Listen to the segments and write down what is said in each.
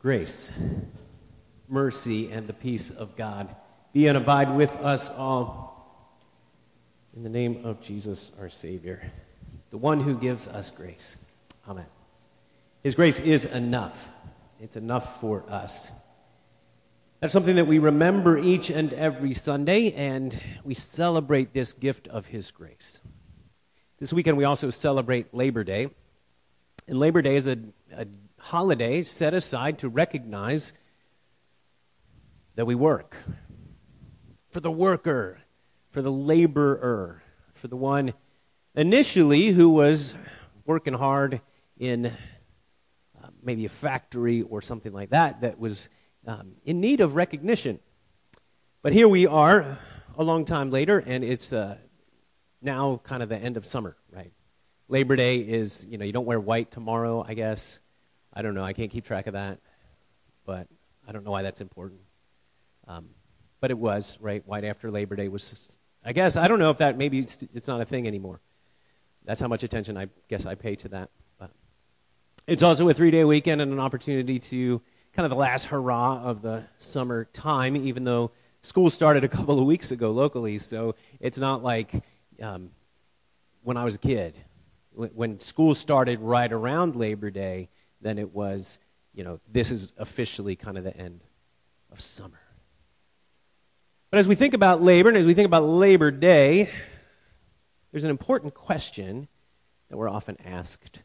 Grace, mercy, and the peace of God be and abide with us all. In the name of Jesus, our Savior, the one who gives us grace. Amen. His grace is enough, it's enough for us. That's something that we remember each and every Sunday, and we celebrate this gift of His grace. This weekend, we also celebrate Labor Day. And Labor Day is a, a holiday set aside to recognize that we work. For the worker, for the laborer, for the one initially who was working hard in uh, maybe a factory or something like that that was um, in need of recognition. But here we are a long time later, and it's uh, now kind of the end of summer, right? Labor Day is, you know, you don't wear white tomorrow, I guess. I don't know. I can't keep track of that, but I don't know why that's important. Um, but it was right. White after Labor Day was. I guess I don't know if that maybe it's, it's not a thing anymore. That's how much attention I guess I pay to that. But it's also a three-day weekend and an opportunity to kind of the last hurrah of the summer time. Even though school started a couple of weeks ago locally, so it's not like um, when I was a kid. When school started right around Labor Day, then it was, you know, this is officially kind of the end of summer. But as we think about labor and as we think about Labor Day, there's an important question that we're often asked.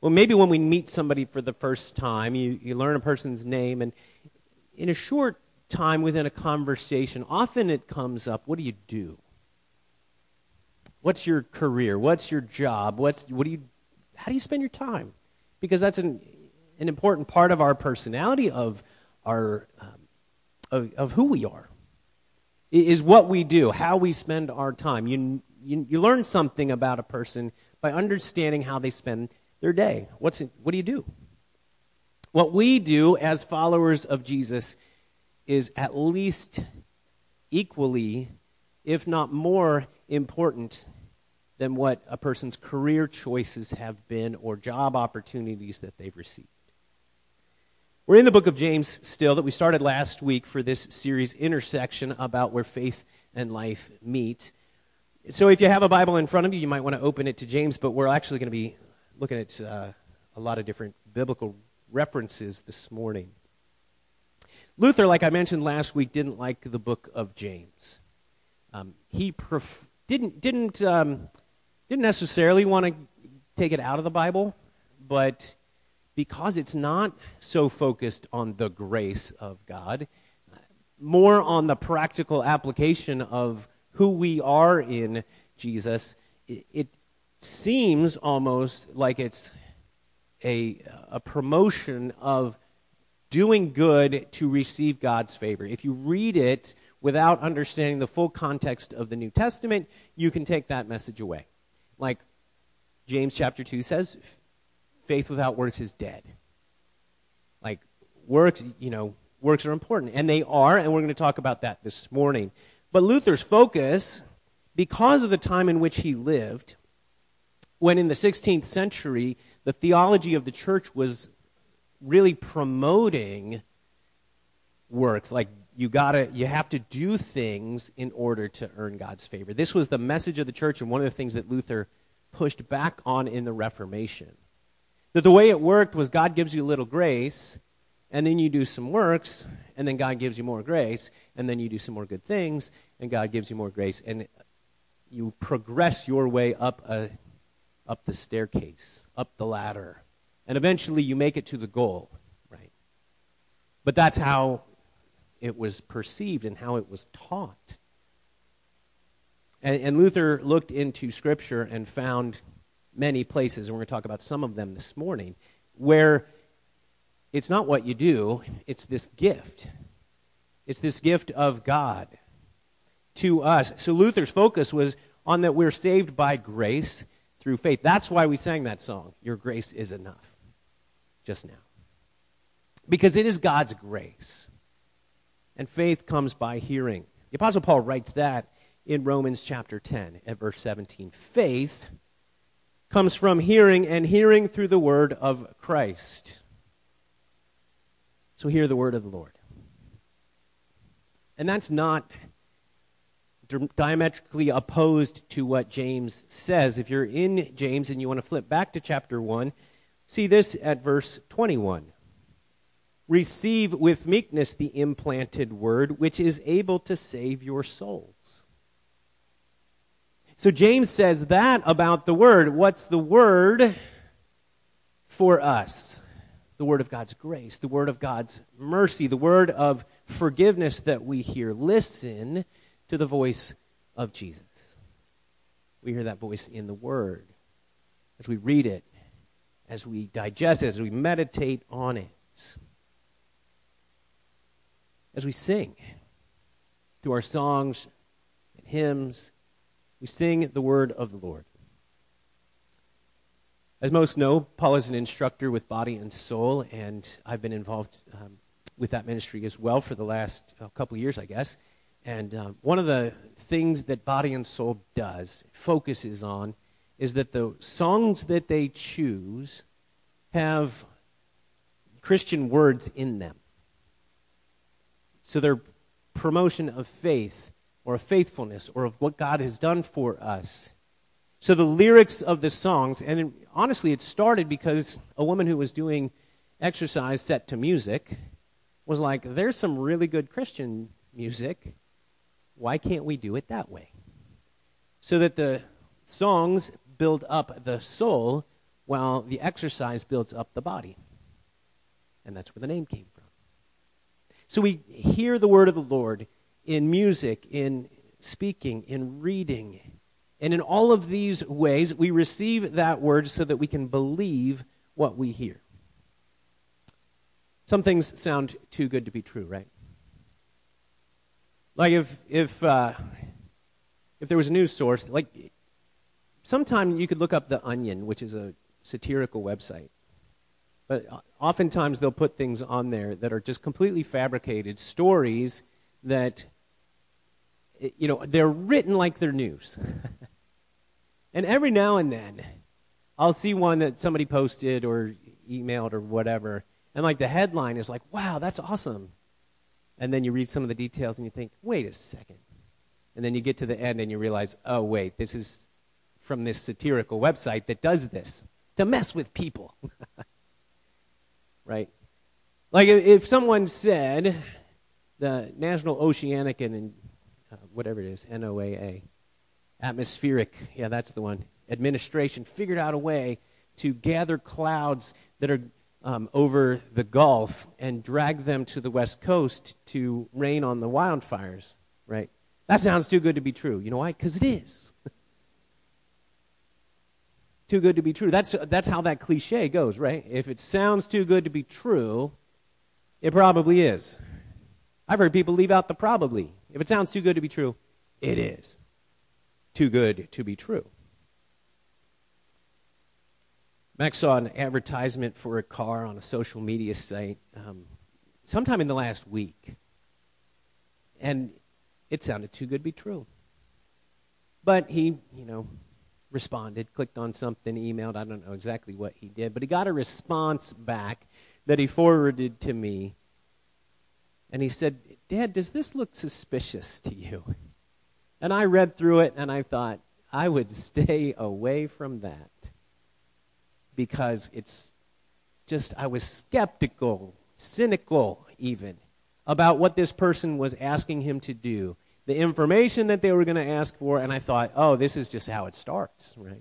Well, maybe when we meet somebody for the first time, you, you learn a person's name, and in a short time within a conversation, often it comes up what do you do? What's your career? What's your job? What's, what do you, how do you spend your time? Because that's an, an important part of our personality, of, our, um, of, of who we are, is what we do, how we spend our time. You, you, you learn something about a person by understanding how they spend their day. What's what do you do? What we do as followers of Jesus is at least equally, if not more important than what a person's career choices have been or job opportunities that they've received. We're in the book of James still that we started last week for this series, Intersection, about where faith and life meet. So if you have a Bible in front of you, you might want to open it to James, but we're actually going to be looking at uh, a lot of different biblical references this morning. Luther, like I mentioned last week, didn't like the book of James. Um, he pref- didn't, didn't um, didn't necessarily want to take it out of the Bible, but because it's not so focused on the grace of God, more on the practical application of who we are in Jesus, it, it seems almost like it's a, a promotion of doing good to receive God's favor. If you read it without understanding the full context of the New Testament, you can take that message away. Like James chapter 2 says, faith without works is dead. Like works, you know, works are important. And they are, and we're going to talk about that this morning. But Luther's focus, because of the time in which he lived, when in the 16th century the theology of the church was really promoting works like you gotta you have to do things in order to earn god's favor. This was the message of the church and one of the things that luther pushed back on in the reformation. That the way it worked was god gives you a little grace and then you do some works and then god gives you more grace and then you do some more good things and god gives you more grace and you progress your way up a, up the staircase up the ladder. And eventually you make it to the goal right? But that's how it was perceived and how it was taught. And, and Luther looked into Scripture and found many places, and we're going to talk about some of them this morning, where it's not what you do, it's this gift. It's this gift of God to us. So Luther's focus was on that we're saved by grace through faith. That's why we sang that song, Your Grace is Enough, just now. Because it is God's grace and faith comes by hearing. The Apostle Paul writes that in Romans chapter 10 at verse 17. Faith comes from hearing, and hearing through the word of Christ. So hear the word of the Lord. And that's not diametrically opposed to what James says. If you're in James and you want to flip back to chapter 1, see this at verse 21. Receive with meekness the implanted word, which is able to save your souls. So James says that about the word. What's the word for us? The word of God's grace, the word of God's mercy, the word of forgiveness that we hear. Listen to the voice of Jesus. We hear that voice in the word as we read it, as we digest it, as we meditate on it as we sing through our songs and hymns, we sing the word of the Lord. As most know, Paul is an instructor with Body and Soul, and I've been involved um, with that ministry as well for the last uh, couple years, I guess. And um, one of the things that Body and Soul does, focuses on, is that the songs that they choose have Christian words in them. So their promotion of faith or of faithfulness or of what God has done for us. So the lyrics of the songs, and honestly, it started because a woman who was doing exercise set to music was like, there's some really good Christian music. Why can't we do it that way? So that the songs build up the soul while the exercise builds up the body. And that's where the name came from. So we hear the word of the Lord in music, in speaking, in reading. And in all of these ways, we receive that word so that we can believe what we hear. Some things sound too good to be true, right? Like if if uh, if there was a news source, like sometime you could look up the Onion, which is a satirical website, but uh, oftentimes they'll put things on there that are just completely fabricated stories that, you know, they're written like they're news. and every now and then, I'll see one that somebody posted or emailed or whatever, and like the headline is like, wow, that's awesome. And then you read some of the details and you think, wait a second. And then you get to the end and you realize, oh, wait, this is from this satirical website that does this to mess with people. right? Like if someone said the National Oceanic and uh, whatever it is, NOAA, atmospheric, yeah, that's the one, administration figured out a way to gather clouds that are um, over the Gulf and drag them to the West Coast to rain on the wildfires, right? That sounds too good to be true. You know why? Because it is. Too good to be true. That's, that's how that cliche goes, right? If it sounds too good to be true, it probably is. I've heard people leave out the probably. If it sounds too good to be true, it is. Too good to be true. Max saw an advertisement for a car on a social media site um, sometime in the last week. And it sounded too good to be true. But he, you know, responded, clicked on something, emailed. I don't know exactly what he did, but he got a response back that he forwarded to me. And he said, Dad, does this look suspicious to you? And I read through it and I thought, I would stay away from that because it's just, I was skeptical, cynical even, about what this person was asking him to do the information that they were going to ask for, and I thought, oh, this is just how it starts, right?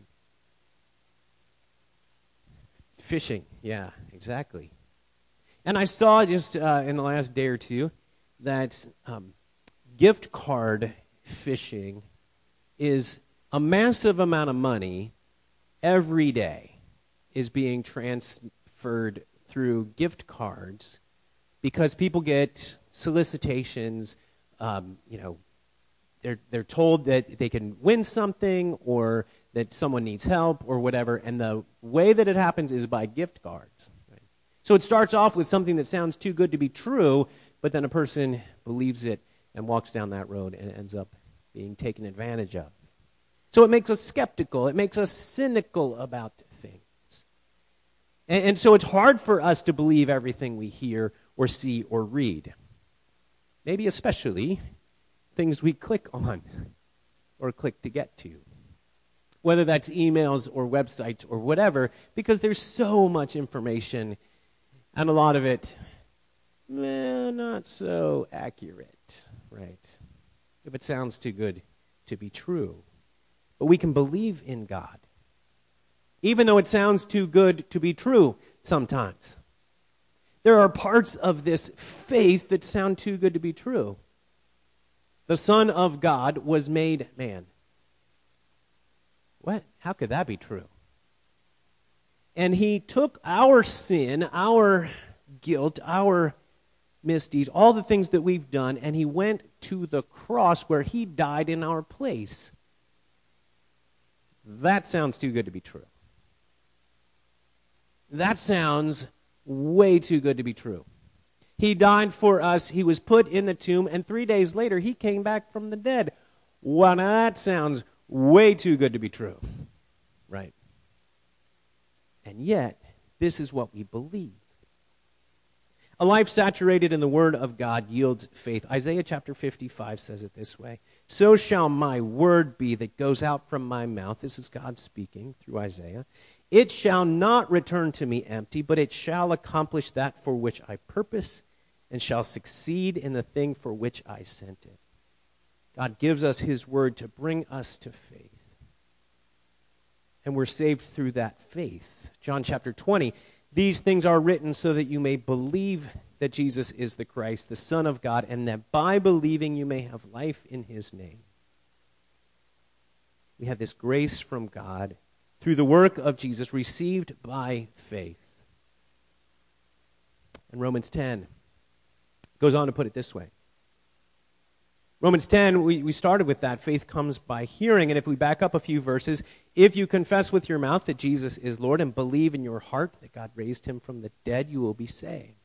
Phishing, yeah, exactly. And I saw just uh, in the last day or two that um, gift card phishing is a massive amount of money every day is being transferred through gift cards because people get solicitations, um, you know, they're, they're told that they can win something or that someone needs help or whatever. And the way that it happens is by gift cards. So it starts off with something that sounds too good to be true, but then a person believes it and walks down that road and ends up being taken advantage of. So it makes us skeptical, it makes us cynical about things. And, and so it's hard for us to believe everything we hear or see or read. Maybe especially things we click on or click to get to. Whether that's emails or websites or whatever, because there's so much information and a lot of it, eh, not so accurate, right? If it sounds too good to be true. But we can believe in God, even though it sounds too good to be true sometimes. There are parts of this faith that sound too good to be true. The Son of God was made man. What? How could that be true? And he took our sin, our guilt, our misdeeds, all the things that we've done, and he went to the cross where he died in our place. That sounds too good to be true. That sounds way too good to be true. He died for us. He was put in the tomb, and three days later, he came back from the dead. Well, that sounds way too good to be true. Right? And yet, this is what we believe. A life saturated in the Word of God yields faith. Isaiah chapter 55 says it this way So shall my word be that goes out from my mouth. This is God speaking through Isaiah. It shall not return to me empty, but it shall accomplish that for which I purpose and shall succeed in the thing for which I sent it. God gives us His word to bring us to faith. And we're saved through that faith. John chapter 20. These things are written so that you may believe that Jesus is the Christ, the Son of God, and that by believing you may have life in His name. We have this grace from God through the work of Jesus received by faith. And Romans 10 goes on to put it this way Romans 10, we, we started with that. Faith comes by hearing. And if we back up a few verses, if you confess with your mouth that Jesus is Lord and believe in your heart that God raised him from the dead, you will be saved.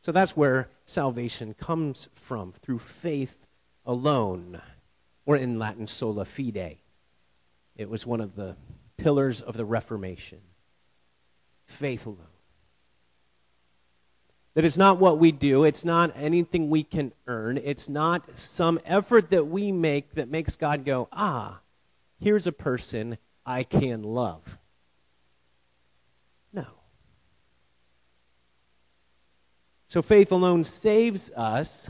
So that's where salvation comes from, through faith alone, or in Latin, sola fide. It was one of the pillars of the Reformation. Faith alone. That it's not what we do, it's not anything we can earn, it's not some effort that we make that makes God go, ah, here's a person I can love. No. So faith alone saves us,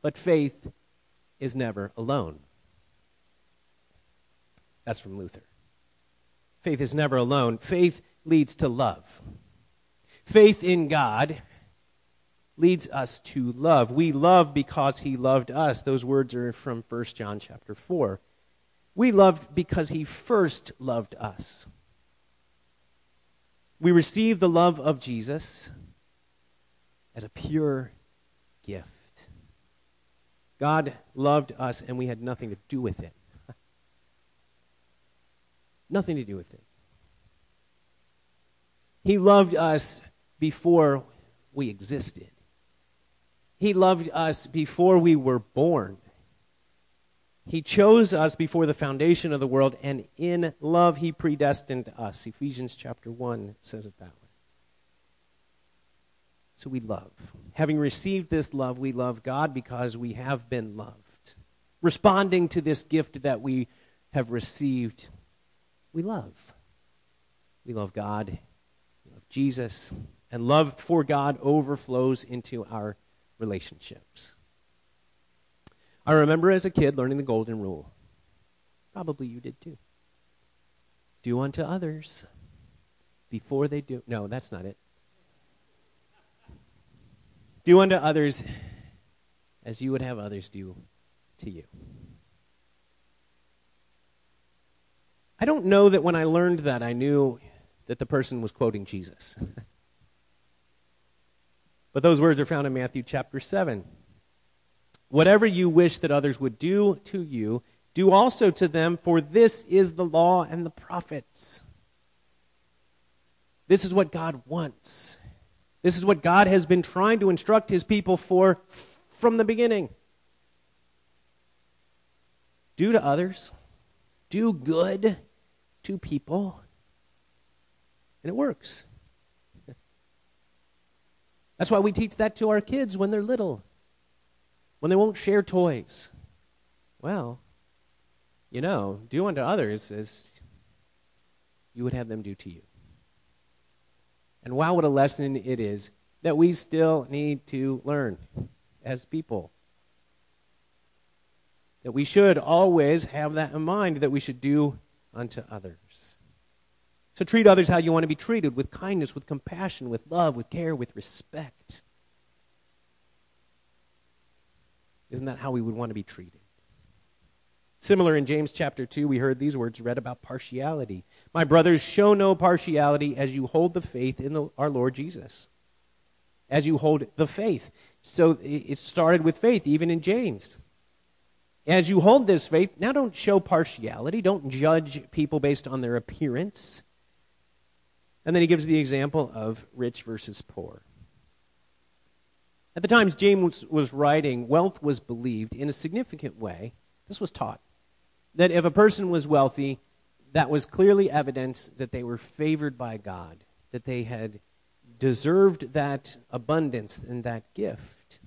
but faith is never alone. That's from Luther. Faith is never alone. Faith leads to love. Faith in God leads us to love. We love because he loved us. Those words are from 1 John chapter 4. We love because he first loved us. We receive the love of Jesus as a pure gift. God loved us and we had nothing to do with it. nothing to do with it. He loved us before we existed. He loved us before we were born. He chose us before the foundation of the world, and in love he predestined us. Ephesians chapter 1 says it that way. So we love. Having received this love, we love God because we have been loved. Responding to this gift that we have received, we love. We love God, we love Jesus, and love for God overflows into our relationships. I remember as a kid learning the golden rule. Probably you did too. Do unto others before they do. No, that's not it. Do unto others as you would have others do to you. I don't know that when I learned that I knew that the person was quoting Jesus. But those words are found in Matthew chapter 7. Whatever you wish that others would do to you, do also to them, for this is the law and the prophets. This is what God wants. This is what God has been trying to instruct his people for from the beginning. Do to others, do good to people, and it works. That's why we teach that to our kids when they're little, when they won't share toys. Well, you know, do unto others as you would have them do to you. And wow, what a lesson it is that we still need to learn as people. That we should always have that in mind, that we should do unto others. So treat others how you want to be treated with kindness, with compassion, with love, with care, with respect. Isn't that how we would want to be treated? Similar in James chapter 2, we heard these words read about partiality. My brothers, show no partiality as you hold the faith in the, our Lord Jesus. As you hold the faith. So it started with faith, even in James. As you hold this faith, now don't show partiality. Don't judge people based on their appearance. And then he gives the example of rich versus poor. At the times James was writing, wealth was believed in a significant way. This was taught that if a person was wealthy, that was clearly evidence that they were favored by God, that they had deserved that abundance and that gift.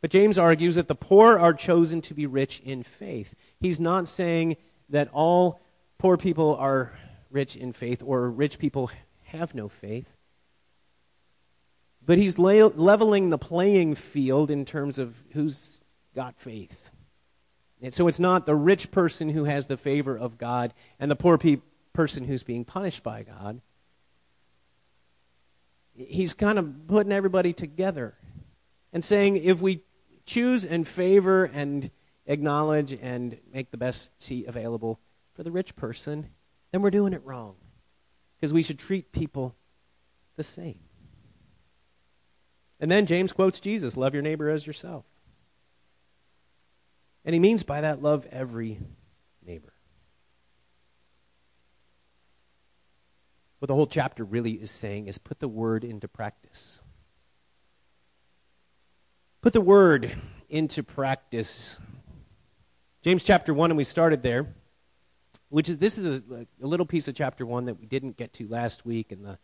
But James argues that the poor are chosen to be rich in faith. He's not saying that all poor people are rich in faith or rich people have no faith. But he's leveling the playing field in terms of who's got faith. And so it's not the rich person who has the favor of God and the poor pe- person who's being punished by God. He's kind of putting everybody together and saying if we choose and favor and acknowledge and make the best seat available for the rich person, then we're doing it wrong. Because we should treat people the same. And then James quotes Jesus love your neighbor as yourself. And he means by that, love every neighbor. What the whole chapter really is saying is put the word into practice. Put the word into practice. James chapter 1, and we started there, which is this is a, a little piece of chapter 1 that we didn't get to last week, and the,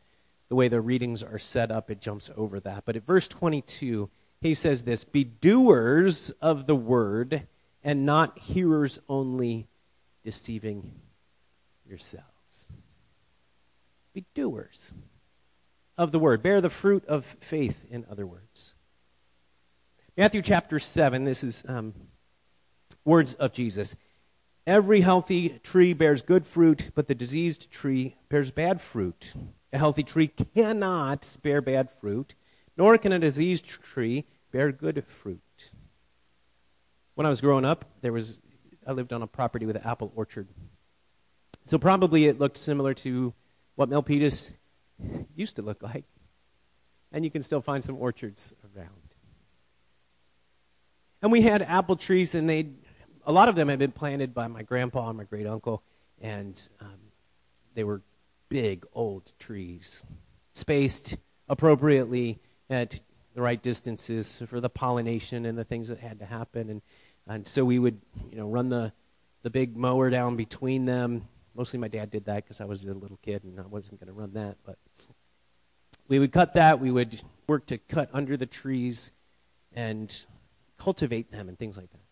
the way the readings are set up, it jumps over that. But at verse 22, he says this Be doers of the word and not hearers only, deceiving yourselves. Be doers of the word. Bear the fruit of faith, in other words. Matthew chapter 7, this is um, words of Jesus. Every healthy tree bears good fruit, but the diseased tree bears bad fruit. A healthy tree cannot bear bad fruit, nor can a diseased tree bear good fruit. When I was growing up, there was I lived on a property with an apple orchard. So probably it looked similar to what Milpitas used to look like. And you can still find some orchards around. And we had apple trees, and they a lot of them had been planted by my grandpa and my great uncle, and um, they were big old trees, spaced appropriately at the right distances for the pollination and the things that had to happen. And and so we would, you know, run the, the big mower down between them. Mostly my dad did that because I was a little kid and I wasn't going to run that. But we would cut that. We would work to cut under the trees and cultivate them and things like that.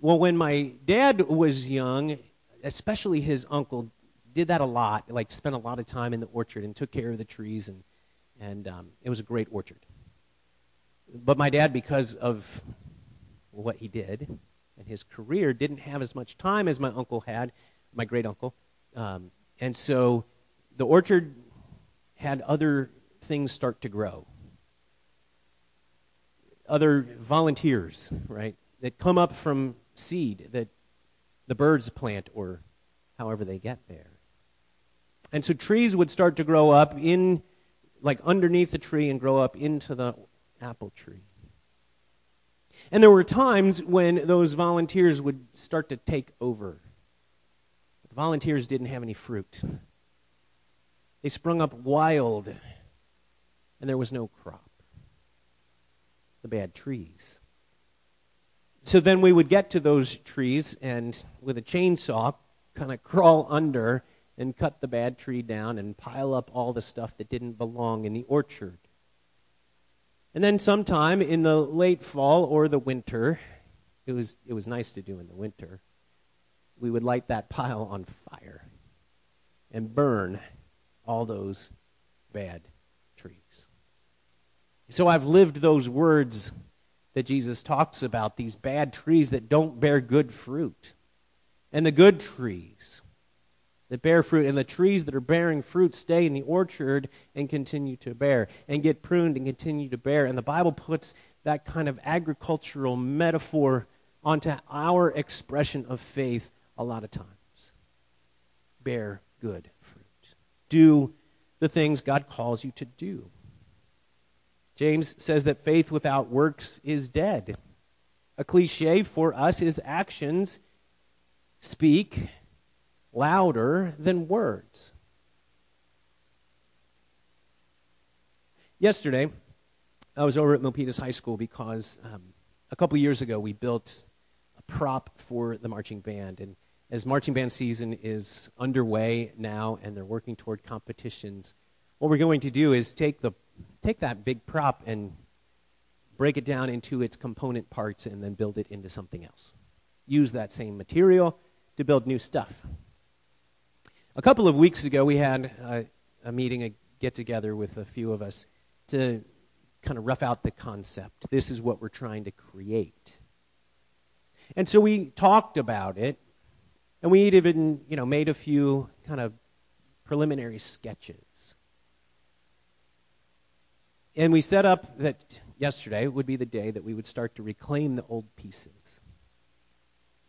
Well, when my dad was young, especially his uncle, did that a lot. Like spent a lot of time in the orchard and took care of the trees, and and um, it was a great orchard. But my dad, because of what he did and his career didn't have as much time as my uncle had, my great uncle. Um, and so the orchard had other things start to grow. Other volunteers, right, that come up from seed that the birds plant or however they get there. And so trees would start to grow up in, like underneath the tree and grow up into the apple tree. And there were times when those volunteers would start to take over. The volunteers didn't have any fruit. They sprung up wild, and there was no crop. The bad trees. So then we would get to those trees and with a chainsaw kind of crawl under and cut the bad tree down and pile up all the stuff that didn't belong in the orchard. And then sometime in the late fall or the winter, it was, it was nice to do in the winter, we would light that pile on fire and burn all those bad trees. So I've lived those words that Jesus talks about, these bad trees that don't bear good fruit, and the good trees that bear fruit, and the trees that are bearing fruit stay in the orchard and continue to bear, and get pruned and continue to bear. And the Bible puts that kind of agricultural metaphor onto our expression of faith a lot of times. Bear good fruit. Do the things God calls you to do. James says that faith without works is dead. A cliche for us is actions speak louder than words. Yesterday, I was over at Milpitas High School because um, a couple years ago we built a prop for the marching band. And as marching band season is underway now and they're working toward competitions, what we're going to do is take, the, take that big prop and break it down into its component parts and then build it into something else. Use that same material to build new stuff. A couple of weeks ago, we had a, a meeting, a get together with a few of us to kind of rough out the concept. This is what we're trying to create. And so we talked about it, and we even, you know, made a few kind of preliminary sketches. And we set up that yesterday would be the day that we would start to reclaim the old pieces.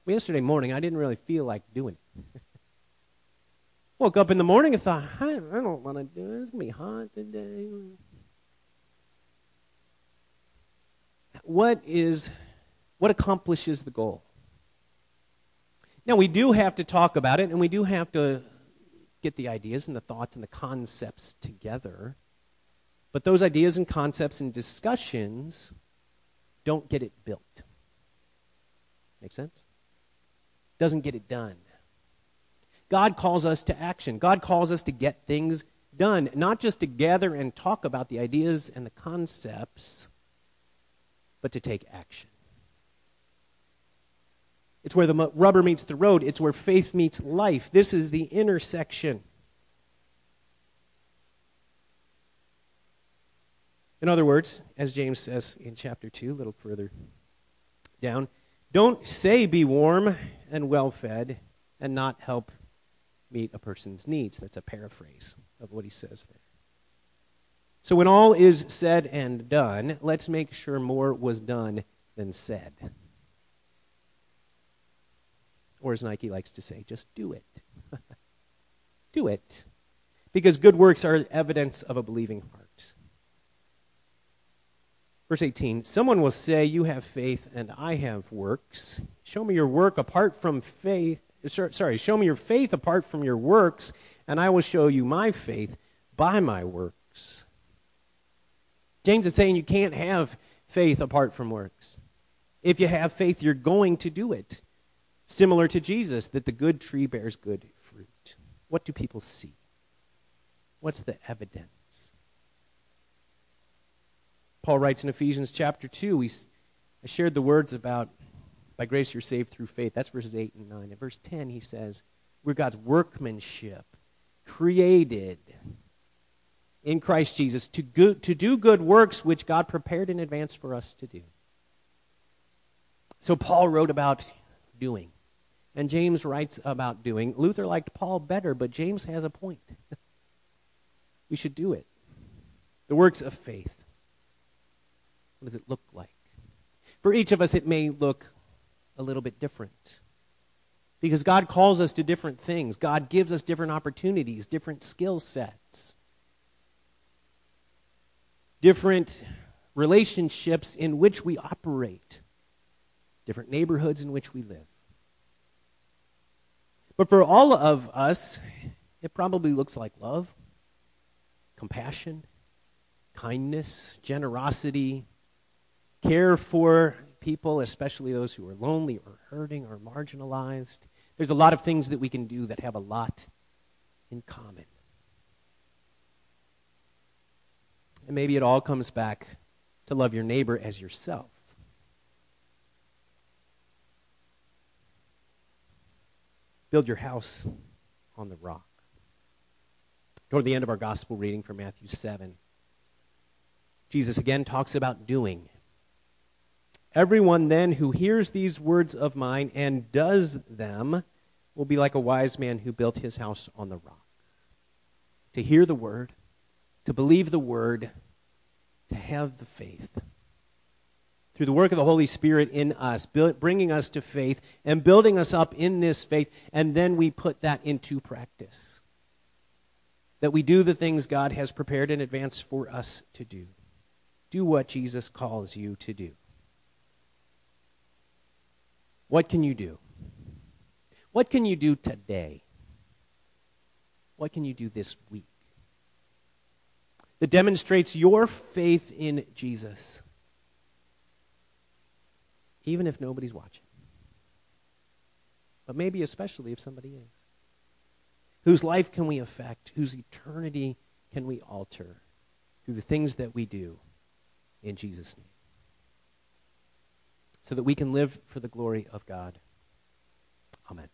Well, yesterday morning, I didn't really feel like doing it. Woke up in the morning and thought, I, I don't want to do this. It's going to be hot today. What is, what accomplishes the goal? Now, we do have to talk about it, and we do have to get the ideas and the thoughts and the concepts together. But those ideas and concepts and discussions don't get it built. Make sense? Doesn't get it done. God calls us to action. God calls us to get things done, not just to gather and talk about the ideas and the concepts, but to take action. It's where the rubber meets the road, it's where faith meets life. This is the intersection. In other words, as James says in chapter 2, a little further down, don't say be warm and well fed and not help meet a person's needs. That's a paraphrase of what he says there. So, when all is said and done, let's make sure more was done than said. Or, as Nike likes to say, just do it. do it. Because good works are evidence of a believing heart. Verse 18 Someone will say, You have faith and I have works. Show me your work apart from faith sorry, show me your faith apart from your works, and I will show you my faith by my works. James is saying you can't have faith apart from works. If you have faith, you're going to do it. Similar to Jesus, that the good tree bears good fruit. What do people see? What's the evidence? Paul writes in Ephesians chapter 2, we, I shared the words about by grace you're saved through faith. That's verses 8 and 9. In verse 10, he says, We're God's workmanship, created in Christ Jesus to, go, to do good works which God prepared in advance for us to do. So Paul wrote about doing. And James writes about doing. Luther liked Paul better, but James has a point. we should do it. The works of faith. What does it look like? For each of us, it may look a little bit different. Because God calls us to different things, God gives us different opportunities, different skill sets, different relationships in which we operate, different neighborhoods in which we live. But for all of us, it probably looks like love, compassion, kindness, generosity, care for people, especially those who are lonely or hurting or marginalized. There's a lot of things that we can do that have a lot in common. And maybe it all comes back to love your neighbor as yourself. Build your house on the rock. Toward the end of our gospel reading from Matthew 7, Jesus again talks about doing. Everyone then who hears these words of mine and does them will be like a wise man who built his house on the rock. To hear the word, to believe the word, to have the faith. Through the work of the Holy Spirit in us, bringing us to faith and building us up in this faith, and then we put that into practice. That we do the things God has prepared in advance for us to do. Do what Jesus calls you to do. What can you do? What can you do today? What can you do this week? That demonstrates your faith in Jesus, even if nobody's watching. But maybe especially if somebody is. Whose life can we affect? Whose eternity can we alter through the things that we do in Jesus' name? So that we can live for the glory of God. Amen.